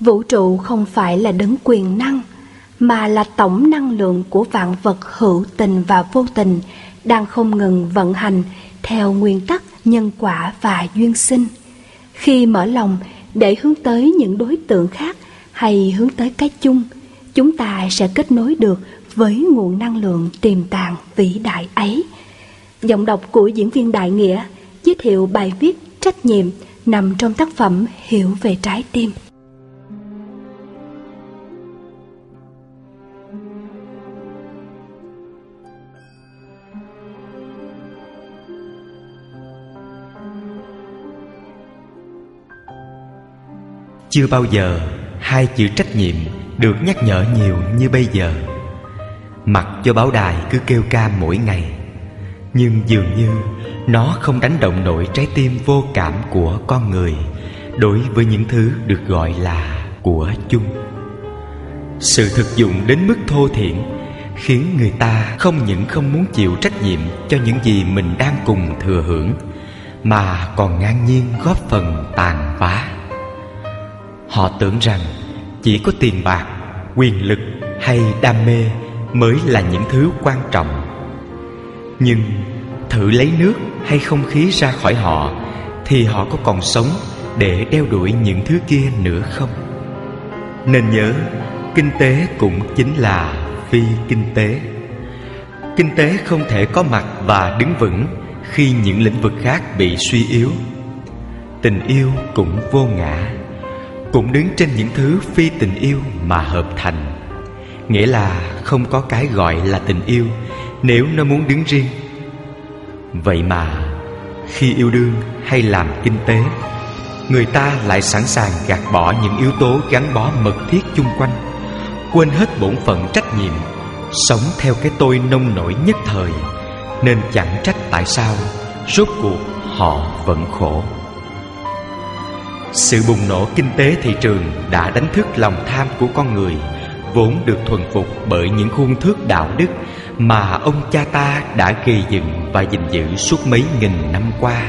Vũ trụ không phải là đấng quyền năng, mà là tổng năng lượng của vạn vật hữu tình và vô tình đang không ngừng vận hành theo nguyên tắc nhân quả và duyên sinh. Khi mở lòng để hướng tới những đối tượng khác hay hướng tới cái chung, chúng ta sẽ kết nối được với nguồn năng lượng tiềm tàng vĩ đại ấy. Giọng đọc của diễn viên Đại Nghĩa giới thiệu bài viết Trách nhiệm nằm trong tác phẩm Hiểu về trái tim. Chưa bao giờ hai chữ trách nhiệm được nhắc nhở nhiều như bây giờ. Mặc cho báo đài cứ kêu ca mỗi ngày, Nhưng dường như nó không đánh động nổi trái tim vô cảm của con người Đối với những thứ được gọi là của chung. Sự thực dụng đến mức thô thiển, Khiến người ta không những không muốn chịu trách nhiệm cho những gì mình đang cùng thừa hưởng, Mà còn ngang nhiên góp phần tàn phá. Họ tưởng rằng chỉ có tiền bạc, quyền lực hay đam mê mới là những thứ quan trọng. Nhưng thử lấy nước hay không khí ra khỏi họ thì họ có còn sống để đeo đuổi những thứ kia nữa không? Nên nhớ, kinh tế cũng chính là phi kinh tế. Kinh tế không thể có mặt và đứng vững khi những lĩnh vực khác bị suy yếu. Tình yêu cũng vô ngã cũng đứng trên những thứ phi tình yêu mà hợp thành. Nghĩa là không có cái gọi là tình yêu nếu nó muốn đứng riêng. Vậy mà khi yêu đương hay làm kinh tế, người ta lại sẵn sàng gạt bỏ những yếu tố gắn bó mật thiết chung quanh, quên hết bổn phận trách nhiệm, sống theo cái tôi nông nổi nhất thời, nên chẳng trách tại sao rốt cuộc họ vẫn khổ sự bùng nổ kinh tế thị trường đã đánh thức lòng tham của con người vốn được thuần phục bởi những khuôn thước đạo đức mà ông cha ta đã gây dựng và gìn giữ suốt mấy nghìn năm qua.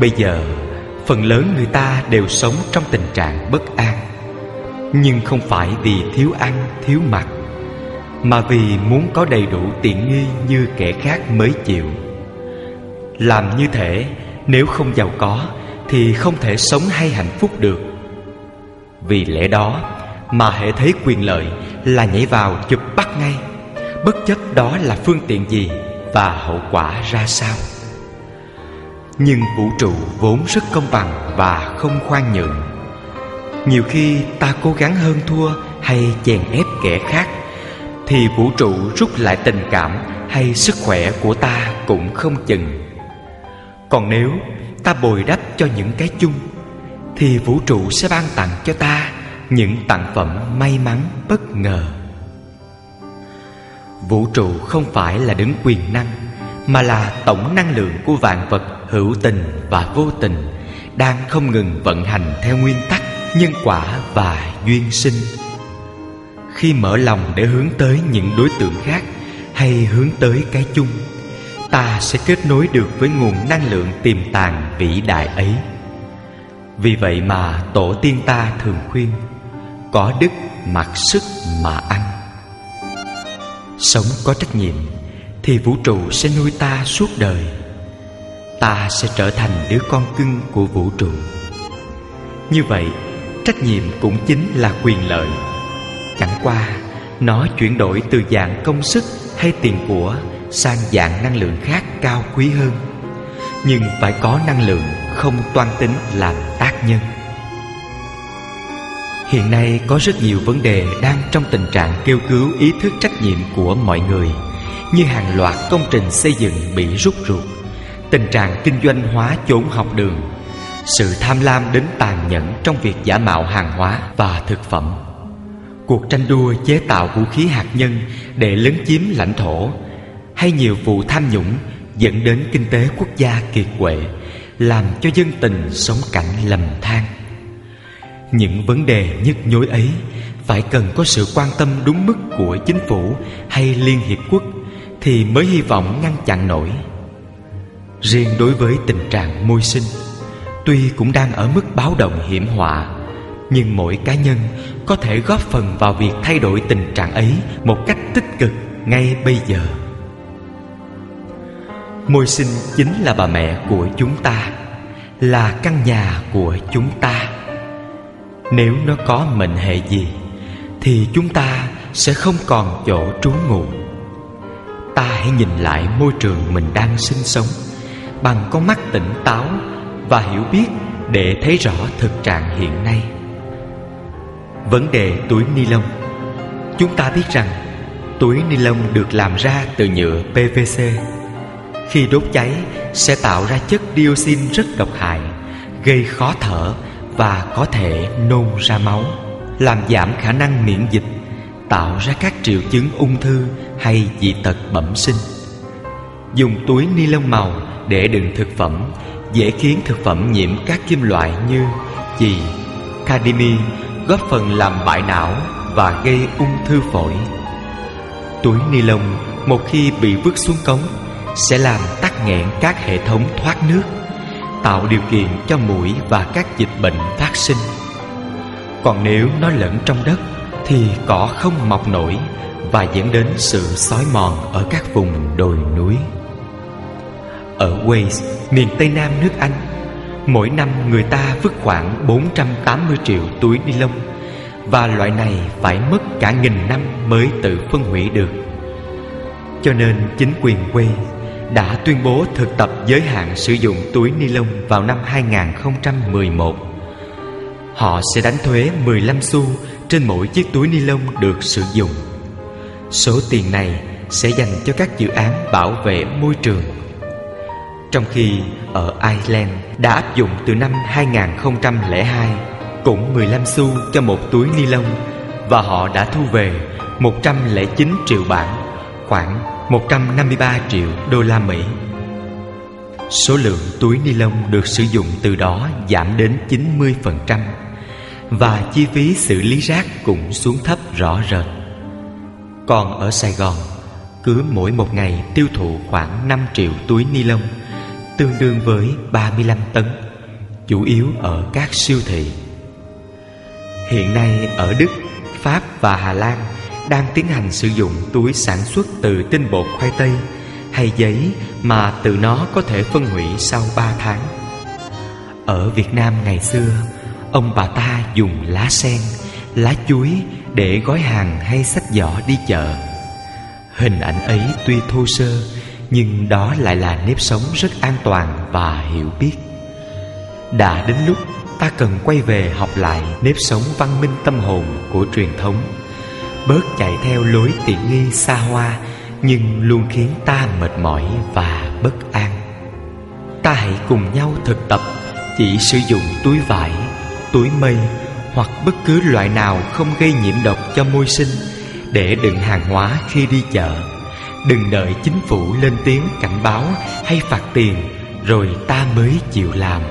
Bây giờ, phần lớn người ta đều sống trong tình trạng bất an, nhưng không phải vì thiếu ăn, thiếu mặc, mà vì muốn có đầy đủ tiện nghi như kẻ khác mới chịu. Làm như thế, nếu không giàu có thì không thể sống hay hạnh phúc được. Vì lẽ đó mà hệ thấy quyền lợi là nhảy vào chụp bắt ngay. Bất chấp đó là phương tiện gì và hậu quả ra sao? Nhưng vũ trụ vốn rất công bằng và không khoan nhượng. Nhiều khi ta cố gắng hơn thua hay chèn ép kẻ khác, thì vũ trụ rút lại tình cảm hay sức khỏe của ta cũng không chừng. Còn nếu ta bồi đắp cho những cái chung, thì vũ trụ sẽ ban tặng cho ta những tặng phẩm may mắn bất ngờ. Vũ trụ không phải là đứng quyền năng, mà là tổng năng lượng của vạn vật hữu tình và vô tình, đang không ngừng vận hành theo nguyên tắc, nhân quả và duyên sinh. Khi mở lòng để hướng tới những đối tượng khác hay hướng tới cái chung ta sẽ kết nối được với nguồn năng lượng tiềm tàng vĩ đại ấy. Vì vậy mà tổ tiên ta thường khuyên, có đức mặc sức mà ăn. Sống có trách nhiệm, thì vũ trụ sẽ nuôi ta suốt đời. Ta sẽ trở thành đứa con cưng của vũ trụ. Như vậy, trách nhiệm cũng chính là quyền lợi. Chẳng qua, nó chuyển đổi từ dạng công sức hay tiền của sang dạng năng lượng khác cao quý hơn. Nhưng phải có năng lượng không toan tính làm tác nhân. Hiện nay có rất nhiều vấn đề đang trong tình trạng kêu cứu ý thức trách nhiệm của mọi người, như hàng loạt công trình xây dựng bị rút ruột, tình trạng kinh doanh hóa chốn học đường, sự tham lam đến tàn nhẫn trong việc giả mạo hàng hóa và thực phẩm. Cuộc tranh đua chế tạo vũ khí hạt nhân để lấn chiếm lãnh thổ hay nhiều vụ tham nhũng dẫn đến kinh tế quốc gia kiệt quệ, làm cho dân tình sống cảnh lầm than. Những vấn đề nhức nhối ấy phải cần có sự quan tâm đúng mức của chính phủ hay liên hiệp quốc thì mới hy vọng ngăn chặn nổi. Riêng đối với tình trạng môi sinh, tuy cũng đang ở mức báo động hiểm họa, Nhưng mỗi cá nhân có thể góp phần vào việc thay đổi tình trạng ấy Một cách tích cực ngay bây giờ. Môi sinh chính là bà mẹ của chúng ta, Là căn nhà của chúng ta. Nếu nó có mệnh hệ gì, Thì chúng ta sẽ không còn chỗ trú ngụ. Ta hãy nhìn lại môi trường mình đang sinh sống Bằng con mắt tỉnh táo Và hiểu biết để thấy rõ thực trạng hiện nay. Vấn đề túi ni lông. Chúng ta biết rằng túi ni lông được làm ra từ nhựa PVC khi đốt cháy sẽ tạo ra chất dioxin rất độc hại Gây khó thở và có thể nôn ra máu Làm giảm khả năng miễn dịch Tạo ra các triệu chứng ung thư hay dị tật bẩm sinh Dùng túi ni lông màu để đựng thực phẩm Dễ khiến thực phẩm nhiễm các kim loại như chì, cadimi góp phần làm bại não và gây ung thư phổi. Túi ni lông một khi bị vứt xuống cống sẽ làm tắc nghẽn các hệ thống thoát nước, tạo điều kiện cho mũi và các dịch bệnh phát sinh. Còn nếu nó lẫn trong đất thì cỏ không mọc nổi và dẫn đến sự xói mòn ở các vùng đồi núi. Ở Wales, miền Tây Nam nước Anh, mỗi năm người ta vứt khoảng 480 triệu túi ni lông và loại này phải mất cả nghìn năm mới tự phân hủy được Cho nên chính quyền Wales đã tuyên bố thực tập giới hạn sử dụng túi ni lông vào năm 2011 Họ sẽ đánh thuế 15 xu trên mỗi chiếc túi ni lông được sử dụng. Số tiền này sẽ dành cho các dự án bảo vệ môi trường. Trong khi ở Ireland đã áp dụng từ năm 2002 cũng 15 xu cho một túi ni lông và họ đã thu về 109 triệu bảng, khoảng 153 triệu đô la Mỹ. Số lượng túi ni lông được sử dụng từ đó giảm đến 90% và chi phí xử lý rác cũng xuống thấp rõ rệt. Còn ở Sài Gòn, cứ mỗi một ngày tiêu thụ khoảng 5 triệu túi ni lông, tương đương với 35 tấn, chủ yếu ở các siêu thị. Hiện nay ở Đức, Pháp và Hà Lan đang tiến hành sử dụng túi sản xuất từ tinh bột khoai tây hay giấy mà từ nó có thể phân hủy sau 3 tháng. Ở Việt Nam ngày xưa, ông bà ta dùng lá sen, lá chuối để gói hàng hay sách giỏ đi chợ. Hình ảnh ấy tuy thô sơ, nhưng đó lại là nếp sống rất an toàn và hiểu biết. Đã đến lúc ta cần quay về học lại nếp sống văn minh tâm hồn của truyền thống bớt chạy theo lối tiện nghi xa hoa, nhưng luôn khiến ta mệt mỏi và bất an. Ta hãy cùng nhau thực tập, chỉ sử dụng túi vải, túi mây hoặc bất cứ loại nào không gây nhiễm độc cho môi sinh để đựng hàng hóa khi đi chợ. Đừng đợi chính phủ lên tiếng cảnh báo hay phạt tiền, rồi ta mới chịu làm.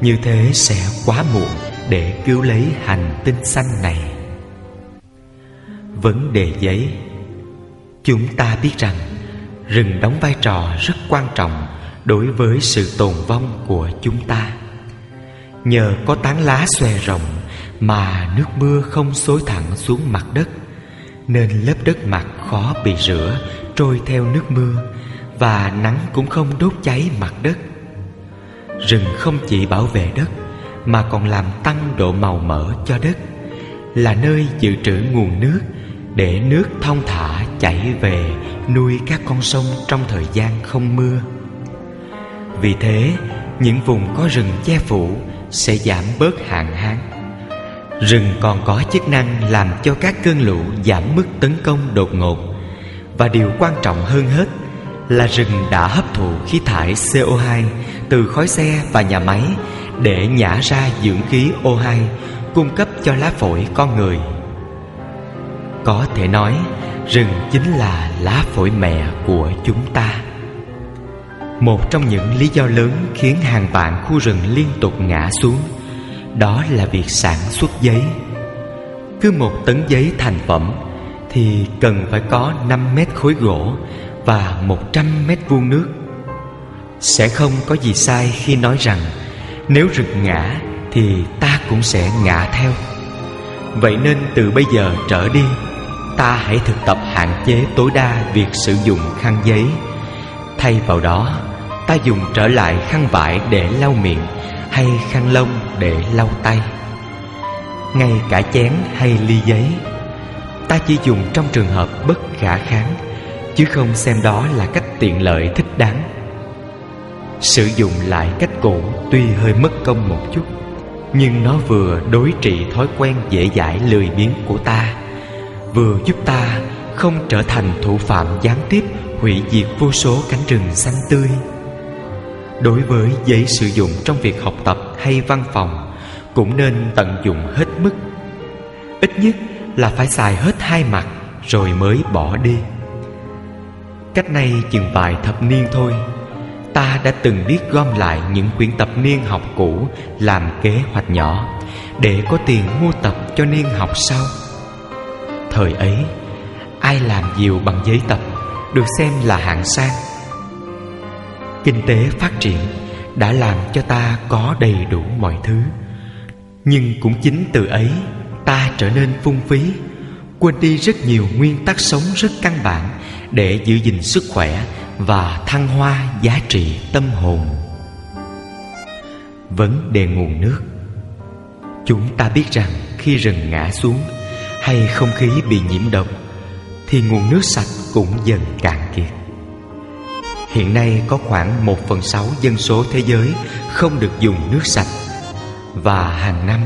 Như thế sẽ quá muộn để cứu lấy hành tinh xanh này. Vấn đề giấy. Chúng ta biết rằng, Rừng đóng vai trò rất quan trọng Đối với sự tồn vong của chúng ta. Nhờ có tán lá xòe rộng Mà nước mưa không xối thẳng xuống mặt đất, Nên lớp đất mặt khó bị rửa, Trôi theo nước mưa Và nắng cũng không đốt cháy mặt đất. Rừng không chỉ bảo vệ đất Mà còn làm tăng độ màu mỡ cho đất, Là nơi dự trữ nguồn nước để nước thông thả chảy về, Nuôi các con sông trong thời gian không mưa. Vì thế, những vùng có rừng che phủ Sẽ giảm bớt hạn hán. Rừng còn có chức năng làm cho các cơn lũ giảm mức tấn công đột ngột. Và điều quan trọng hơn hết là rừng đã hấp thụ khí thải CO2 từ khói xe và nhà máy để nhả ra dưỡng khí O2 cung cấp cho lá phổi con người. Có thể nói, rừng chính là lá phổi mẹ của chúng ta. Một trong những lý do lớn khiến hàng vạn khu rừng liên tục ngã xuống đó là việc sản xuất giấy. Cứ một tấn giấy thành phẩm thì cần phải có 5 mét khối gỗ và 100 mét vuông nước. Sẽ không có gì sai khi nói rằng nếu rừng ngã thì thì ta cũng sẽ ngã theo vậy nên từ bây giờ trở đi ta hãy thực tập hạn chế tối đa việc sử dụng khăn giấy. Thay vào đó, ta dùng trở lại khăn vải để lau miệng hay khăn lông để lau tay. Ngay cả chén hay ly giấy, ta chỉ dùng trong trường hợp bất khả kháng, chứ không xem đó là cách tiện lợi thích đáng. Sử dụng lại cách cũ tuy hơi mất công một chút, nhưng nó vừa đối trị thói quen dễ dãi lười biếng của ta vừa giúp ta không trở thành thủ phạm gián tiếp hủy diệt vô số cánh rừng xanh tươi. Đối với giấy sử dụng trong việc học tập hay văn phòng, cũng nên tận dụng hết mức. Ít nhất là phải xài hết hai mặt rồi mới bỏ đi. Cách nay chừng vài thập niên thôi. Ta đã từng biết gom lại những quyển tập niên học cũ làm kế hoạch nhỏ để có tiền mua tập cho niên học sau thời ấy, ai làm diều bằng giấy tập được xem là hạng sang. Kinh tế phát triển đã làm cho ta có đầy đủ mọi thứ, nhưng cũng chính từ ấy ta trở nên phung phí, quên đi rất nhiều nguyên tắc sống rất căn bản để giữ gìn sức khỏe và thăng hoa giá trị tâm hồn. Vấn đề nguồn nước. Chúng ta biết rằng khi rừng ngã xuống hay không khí bị nhiễm độc, thì nguồn nước sạch cũng dần cạn kiệt. Hiện nay có khoảng một phần sáu dân số thế giới không được dùng nước sạch, và hàng năm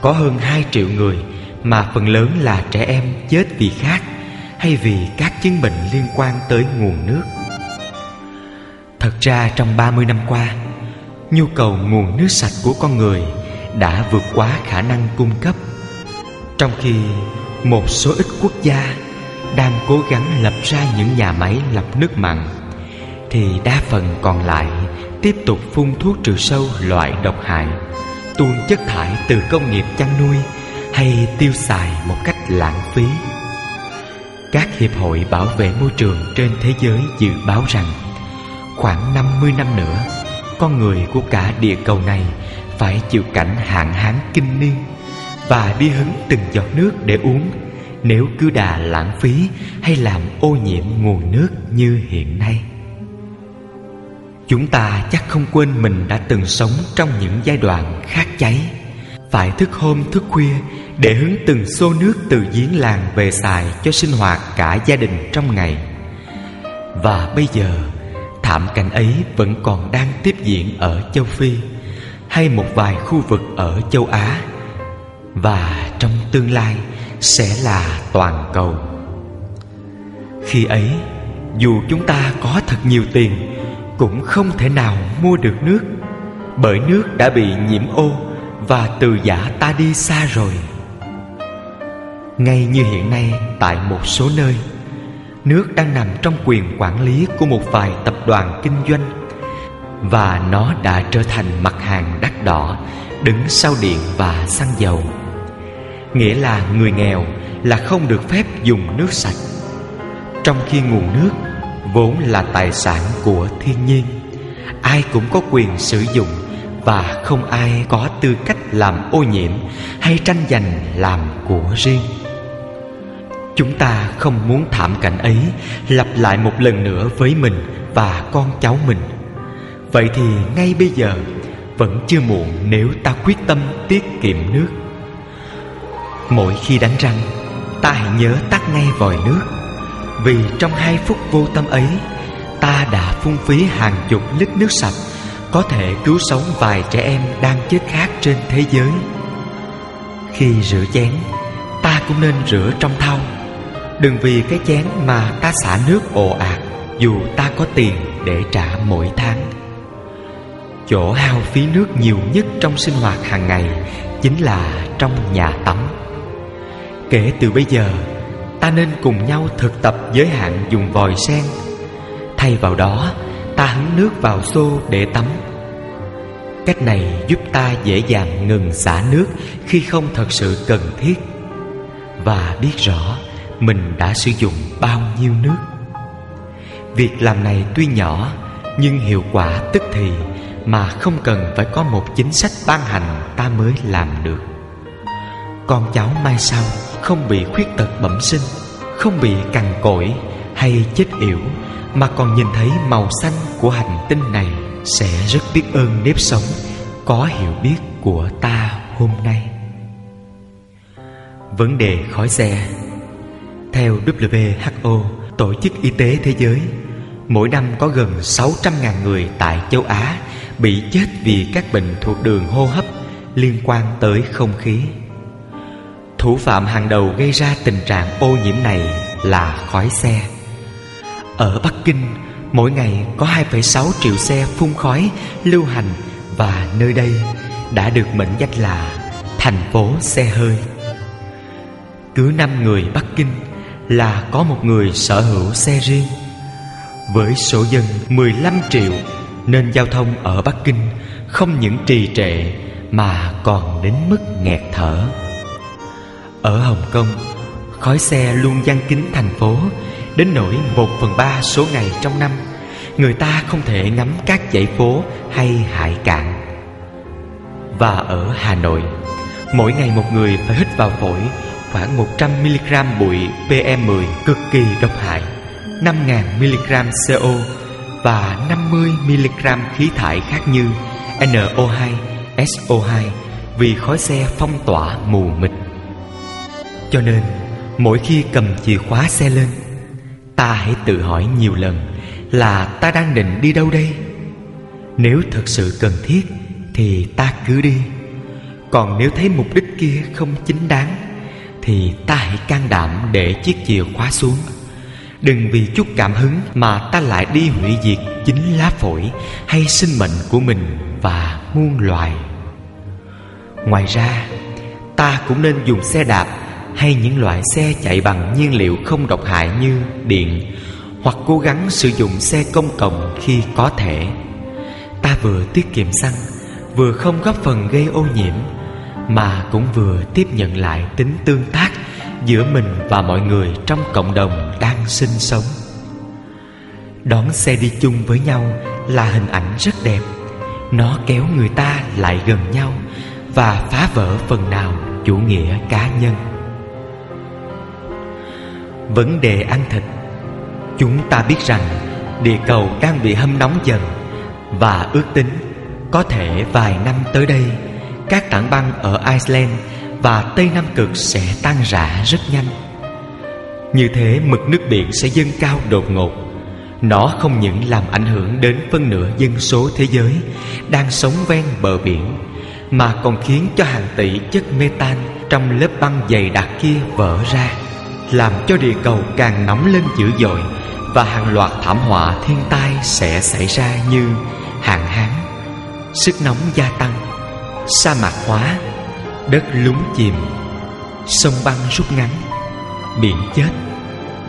có hơn hai triệu người mà phần lớn là trẻ em chết vì khát hay vì các chứng bệnh liên quan tới nguồn nước. Thật ra trong 30 năm qua, Nhu cầu nguồn nước sạch của con người Đã vượt quá khả năng cung cấp trong khi một số ít quốc gia Đang cố gắng lập ra những nhà máy lọc nước mặn, Thì đa phần còn lại Tiếp tục phun thuốc trừ sâu loại độc hại, Tuôn chất thải từ công nghiệp chăn nuôi Hay tiêu xài một cách lãng phí. Các hiệp hội bảo vệ môi trường trên thế giới dự báo rằng Khoảng 50 năm nữa, Con người của cả địa cầu này Phải chịu cảnh hạn hán kinh niên. Và đi hứng từng giọt nước để uống. Nếu cứ đà lãng phí Hay làm ô nhiễm nguồn nước như hiện nay, Chúng ta chắc không quên mình đã từng sống trong những giai đoạn khát cháy. Phải thức hôm thức khuya để hứng từng xô nước từ giếng làng về xài cho sinh hoạt cả gia đình trong ngày. Và bây giờ, Thảm cảnh ấy vẫn còn đang tiếp diễn ở châu Phi Hay một vài khu vực ở châu Á. Và trong tương lai sẽ là toàn cầu. Khi ấy, dù chúng ta có thật nhiều tiền, Cũng không thể nào mua được nước, Bởi nước đã bị nhiễm ô Và từ giả ta đi xa rồi. Ngay như hiện nay, tại một số nơi, nước đang nằm trong quyền quản lý của một vài tập đoàn kinh doanh, và nó đã trở thành mặt hàng đắt đỏ, đứng sau điện và xăng dầu nghĩa là người nghèo là không được phép dùng nước sạch. Trong khi nguồn nước vốn là tài sản của thiên nhiên, ai cũng có quyền sử dụng và không ai có tư cách làm ô nhiễm hay tranh giành làm của riêng. Chúng ta không muốn thảm cảnh ấy lặp lại một lần nữa với mình và con cháu mình. Vậy thì ngay bây giờ vẫn chưa muộn nếu ta quyết tâm tiết kiệm nước. Mỗi khi đánh răng, ta hãy nhớ tắt ngay vòi nước. Vì trong hai phút vô tâm ấy, Ta đã phung phí hàng chục lít nước sạch, Có thể cứu sống vài trẻ em đang chết khát trên thế giới. Khi rửa chén, Ta cũng nên rửa trong thau. Đừng vì cái chén mà ta xả nước ồ ạt, Dù ta có tiền để trả mỗi tháng. Chỗ hao phí nước nhiều nhất trong sinh hoạt hàng ngày Chính là trong nhà tắm. Kể từ bây giờ, Ta nên cùng nhau thực tập giới hạn dùng vòi sen. Thay vào đó, Ta hứng nước vào xô để tắm. Cách này giúp ta dễ dàng ngừng xả nước Khi không thật sự cần thiết. Và biết rõ mình đã sử dụng bao nhiêu nước. Việc làm này tuy nhỏ, nhưng hiệu quả tức thì mà không cần phải có một chính sách ban hành ta mới làm được. Con cháu mai sau không bị khuyết tật bẩm sinh, không bị cằn cỗi hay chết yểu, mà còn nhìn thấy màu xanh của hành tinh này sẽ rất biết ơn nếp sống, có hiểu biết của ta hôm nay. Vấn đề khói xe. Theo WHO tổ chức y tế thế giới, mỗi năm có gần 600.000 người tại châu Á bị chết vì các bệnh thuộc đường hô hấp liên quan tới không khí thủ phạm hàng đầu gây ra tình trạng ô nhiễm này là khói xe. Ở Bắc Kinh mỗi ngày có 2,6 triệu xe phun khói lưu hành và nơi đây đã được mệnh danh là thành phố xe hơi. Cứ năm người Bắc Kinh là có một người sở hữu xe riêng. Với số dân 15 triệu nên giao thông ở Bắc Kinh không những trì trệ mà còn đến mức nghẹt thở. Ở Hồng Kông, khói xe luôn giăng kín thành phố đến nỗi một phần ba số ngày trong năm người ta không thể ngắm các dãy phố hay hải cạn. Và ở Hà Nội, mỗi ngày một người phải hít vào phổi khoảng 100mg bụi PM10 cực kỳ độc hại, 5.000mg CO và 50mg khí thải khác như NO2, SO2 vì khói xe phong tỏa mù mịt. Cho nên, mỗi khi cầm chìa khóa xe lên, ta hãy tự hỏi nhiều lần là ta đang định đi đâu đây? Nếu thật sự cần thiết thì ta cứ đi. Còn nếu thấy mục đích kia không chính đáng thì ta hãy can đảm để chiếc chìa khóa xuống Đừng vì chút cảm hứng mà ta lại đi hủy diệt chính lá phổi hay sinh mệnh của mình và muôn loài. Ngoài ra, ta cũng nên dùng xe đạp hay những loại xe chạy bằng nhiên liệu không độc hại như điện hoặc cố gắng sử dụng xe công cộng khi có thể. Ta vừa tiết kiệm xăng, vừa không góp phần gây ô nhiễm mà cũng vừa tiếp nhận lại tính tương tác giữa mình và mọi người trong cộng đồng đang sinh sống. Đón xe đi chung với nhau là hình ảnh rất đẹp. Nó kéo người ta lại gần nhau và phá vỡ phần nào chủ nghĩa cá nhân vấn đề ăn thịt chúng ta biết rằng địa cầu đang bị hâm nóng dần và ước tính có thể vài năm tới đây các tảng băng ở Iceland và Tây Nam Cực sẽ tan rã rất nhanh. Như thế mực nước biển sẽ dâng cao đột ngột. Nó không những làm ảnh hưởng đến phân nửa dân số thế giới đang sống ven bờ biển, mà còn khiến cho hàng tỷ chất metan trong lớp băng dày đặc kia vỡ ra, làm cho địa cầu càng nóng lên dữ dội và hàng loạt thảm họa thiên tai sẽ xảy ra như hạn hán, sức nóng gia tăng, sa mạc hóa đất lún chìm sông băng rút ngắn biển chết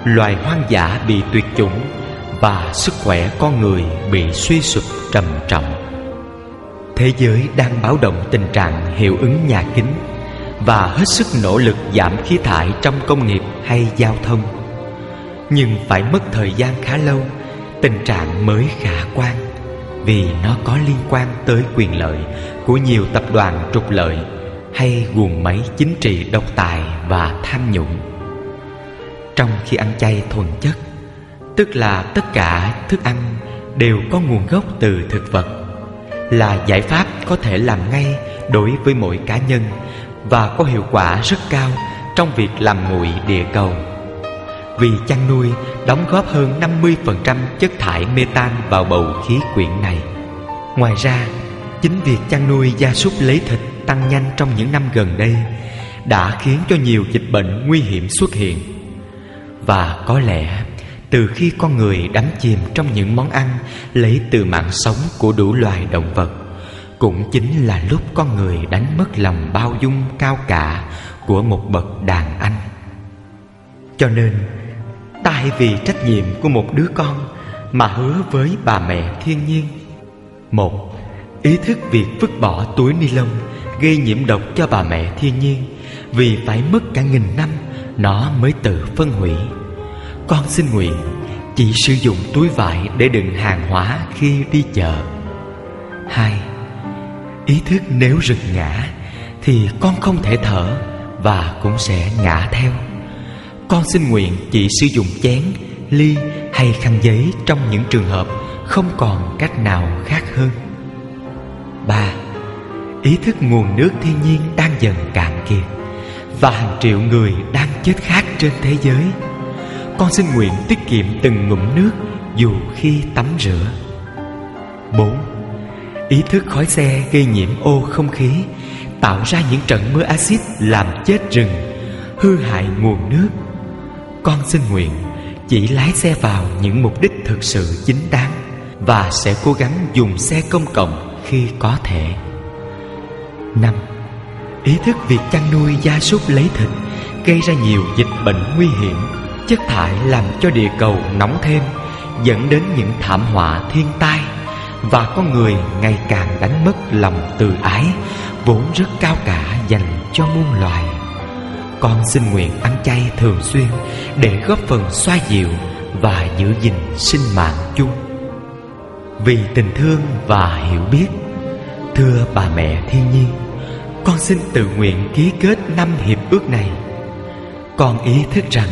loài hoang dã bị tuyệt chủng và sức khỏe con người bị suy sụp trầm trọng. Thế giới đang báo động tình trạng hiệu ứng nhà kính và hết sức nỗ lực giảm khí thải trong công nghiệp hay giao thông. Nhưng phải mất thời gian khá lâu, tình trạng mới khả quan, vì nó có liên quan tới quyền lợi của nhiều tập đoàn trục lợi hay guồng máy chính trị độc tài và tham nhũng. Trong khi ăn chay thuần chất, tức là tất cả thức ăn đều có nguồn gốc từ thực vật, là giải pháp có thể làm ngay đối với mỗi cá nhân và có hiệu quả rất cao trong việc làm nguội địa cầu vì chăn nuôi đóng góp hơn 50% chất thải metan vào bầu khí quyển này. Ngoài ra, chính việc chăn nuôi gia súc lấy thịt tăng nhanh trong những năm gần đây đã khiến cho nhiều dịch bệnh nguy hiểm xuất hiện. Và có lẽ từ khi con người đắm chìm trong những món ăn lấy từ mạng sống của đủ loài động vật cũng chính là lúc con người đánh mất lòng bao dung cao cả của một bậc đàn anh. Cho nên, ta hãy vì trách nhiệm của một đứa con mà hứa với bà mẹ thiên nhiên. Một, ý thức việc vứt bỏ túi ni lông gây nhiễm độc cho bà mẹ thiên nhiên vì phải mất cả nghìn năm nó mới tự phân hủy con xin nguyện chỉ sử dụng túi vải để đựng hàng hóa khi đi chợ hai ý thức nếu rực ngã thì con không thể thở và cũng sẽ ngã theo. Con xin nguyện chỉ sử dụng chén, ly hay khăn giấy trong những trường hợp không còn cách nào khác hơn. Ba, ý thức nguồn nước thiên nhiên đang dần cạn kiệt và hàng triệu người đang chết khát trên thế giới. Con xin nguyện tiết kiệm từng ngụm nước dù khi tắm rửa. Bốn ý thức khói xe gây nhiễm ô không khí, tạo ra những trận mưa axit làm chết rừng, hư hại nguồn nước. Con xin nguyện chỉ lái xe vào những mục đích thực sự chính đáng và sẽ cố gắng dùng xe công cộng khi có thể. Năm, ý thức việc chăn nuôi gia súc lấy thịt gây ra nhiều dịch bệnh nguy hiểm, chất thải làm cho địa cầu nóng thêm, dẫn đến những thảm họa thiên tai và con người ngày càng đánh mất lòng từ ái, vốn rất cao cả dành cho muôn loài. Con xin nguyện ăn chay thường xuyên để góp phần xoa dịu và giữ gìn sinh mạng chung vì tình thương và hiểu biết, thưa bà mẹ thiên nhiên, con xin tự nguyện ký kết năm hiệp ước này. Con ý thức rằng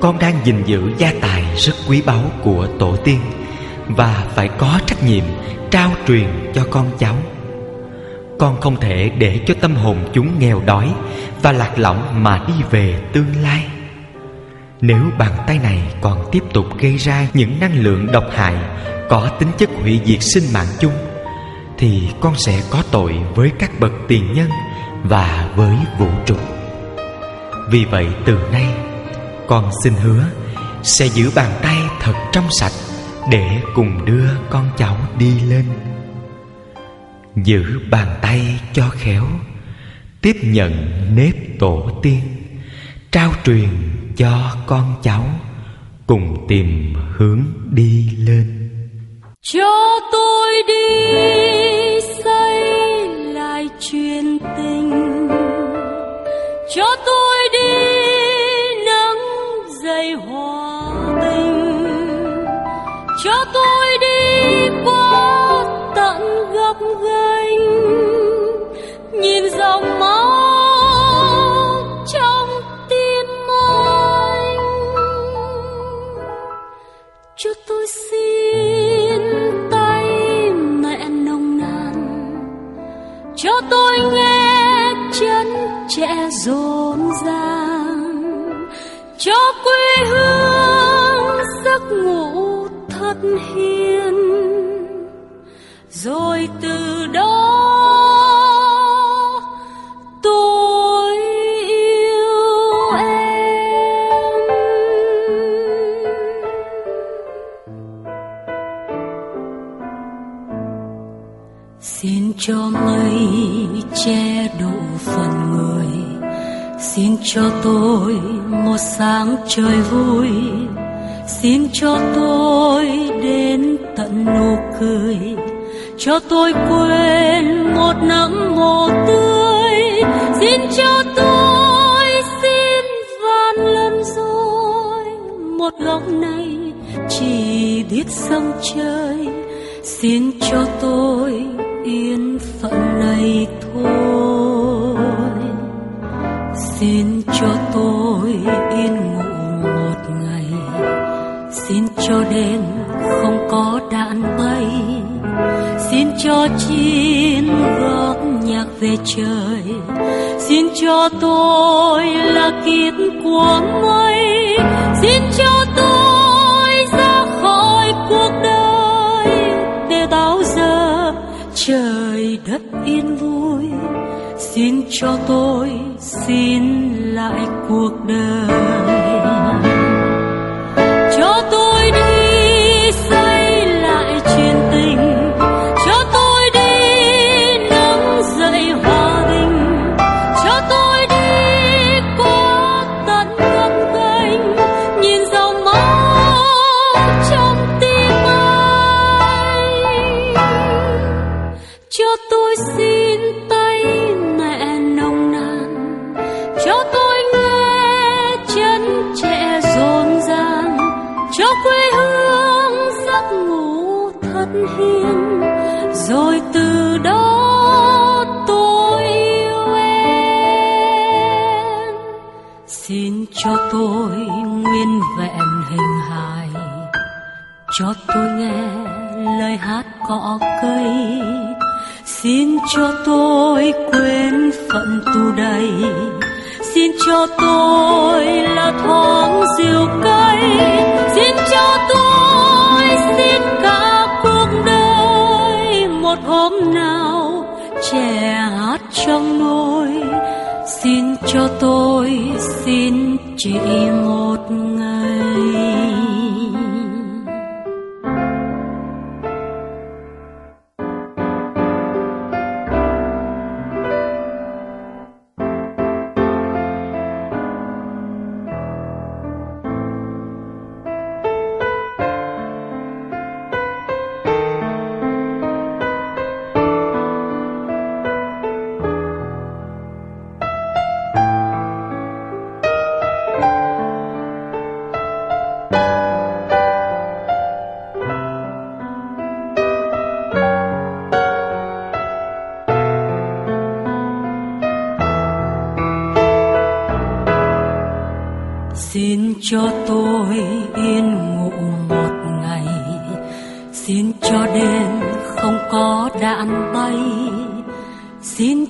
con đang gìn giữ gia tài rất quý báu của tổ tiên và phải có trách nhiệm trao truyền cho con cháu. Con không thể để cho tâm hồn chúng nghèo đói và lạc lõng mà đi về tương lai. Nếu bàn tay này còn tiếp tục gây ra những năng lượng độc hại, có tính chất hủy diệt sinh mạng chung, thì con sẽ có tội với các bậc tiền nhân và với vũ trụ. Vì vậy, từ nay, con xin hứa sẽ giữ bàn tay thật trong sạch để cùng đưa con cháu đi lên. Giữ bàn tay cho khéo, tiếp nhận nếp tổ tiên, trao truyền cho con cháu, cùng tìm hướng đi lên. Cho tôi đi xây lại truyền tình. Góc cho tôi một sáng trời vui. Xin cho tôi đến tận nụ cười. Cho tôi quên một nắng mồ tươi. Xin cho tôi xin van lần rồi. Một góc này chỉ biết sông chơi. Xin cho tôi yên phận này thôi. Xin cho tôi yên ngủ một ngày. Xin cho đêm không có đạn bay. Xin cho chim gót nhạc về trời. Xin cho tôi là kiếp của mây xin cho tôi xin lại cuộc đời. Cho tôi nghe lời hát cỏ cây. Xin cho tôi quên phận tù đầy. Xin cho tôi là thoáng diều cây xin cho tôi xin cả cuộc đời. Một hôm nào trẻ hát trong nôi xin cho tôi xin chỉ một ngày.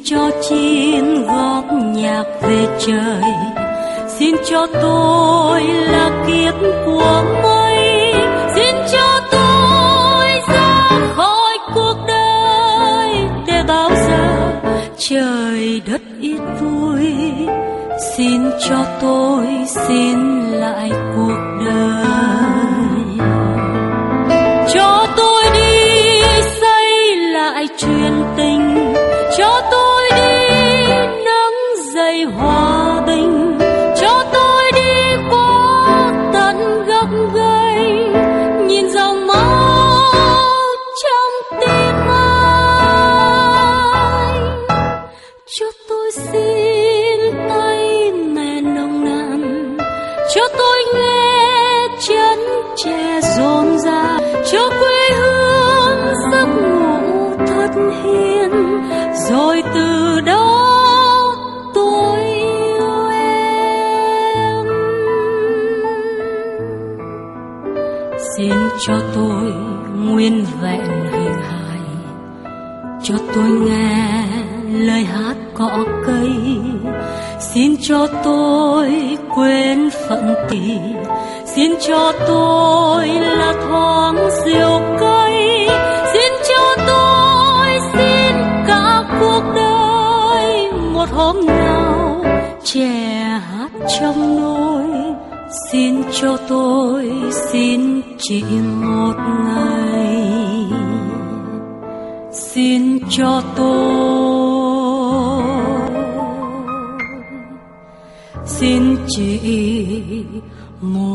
Cho chim góp nhạc về trời. Xin cho tôi là kiếp của mây. Xin cho tôi ra khỏi cuộc đời để bao giờ trời đất ít vui. Xin cho tôi xin lại cuộc đời. Xin cho tôi là thoáng diều cây xin cho tôi, xin cả cuộc đời. Một hôm nào trẻ hát trong nôi xin cho tôi, xin chỉ một ngày. Xin cho tôi, xin chỉ một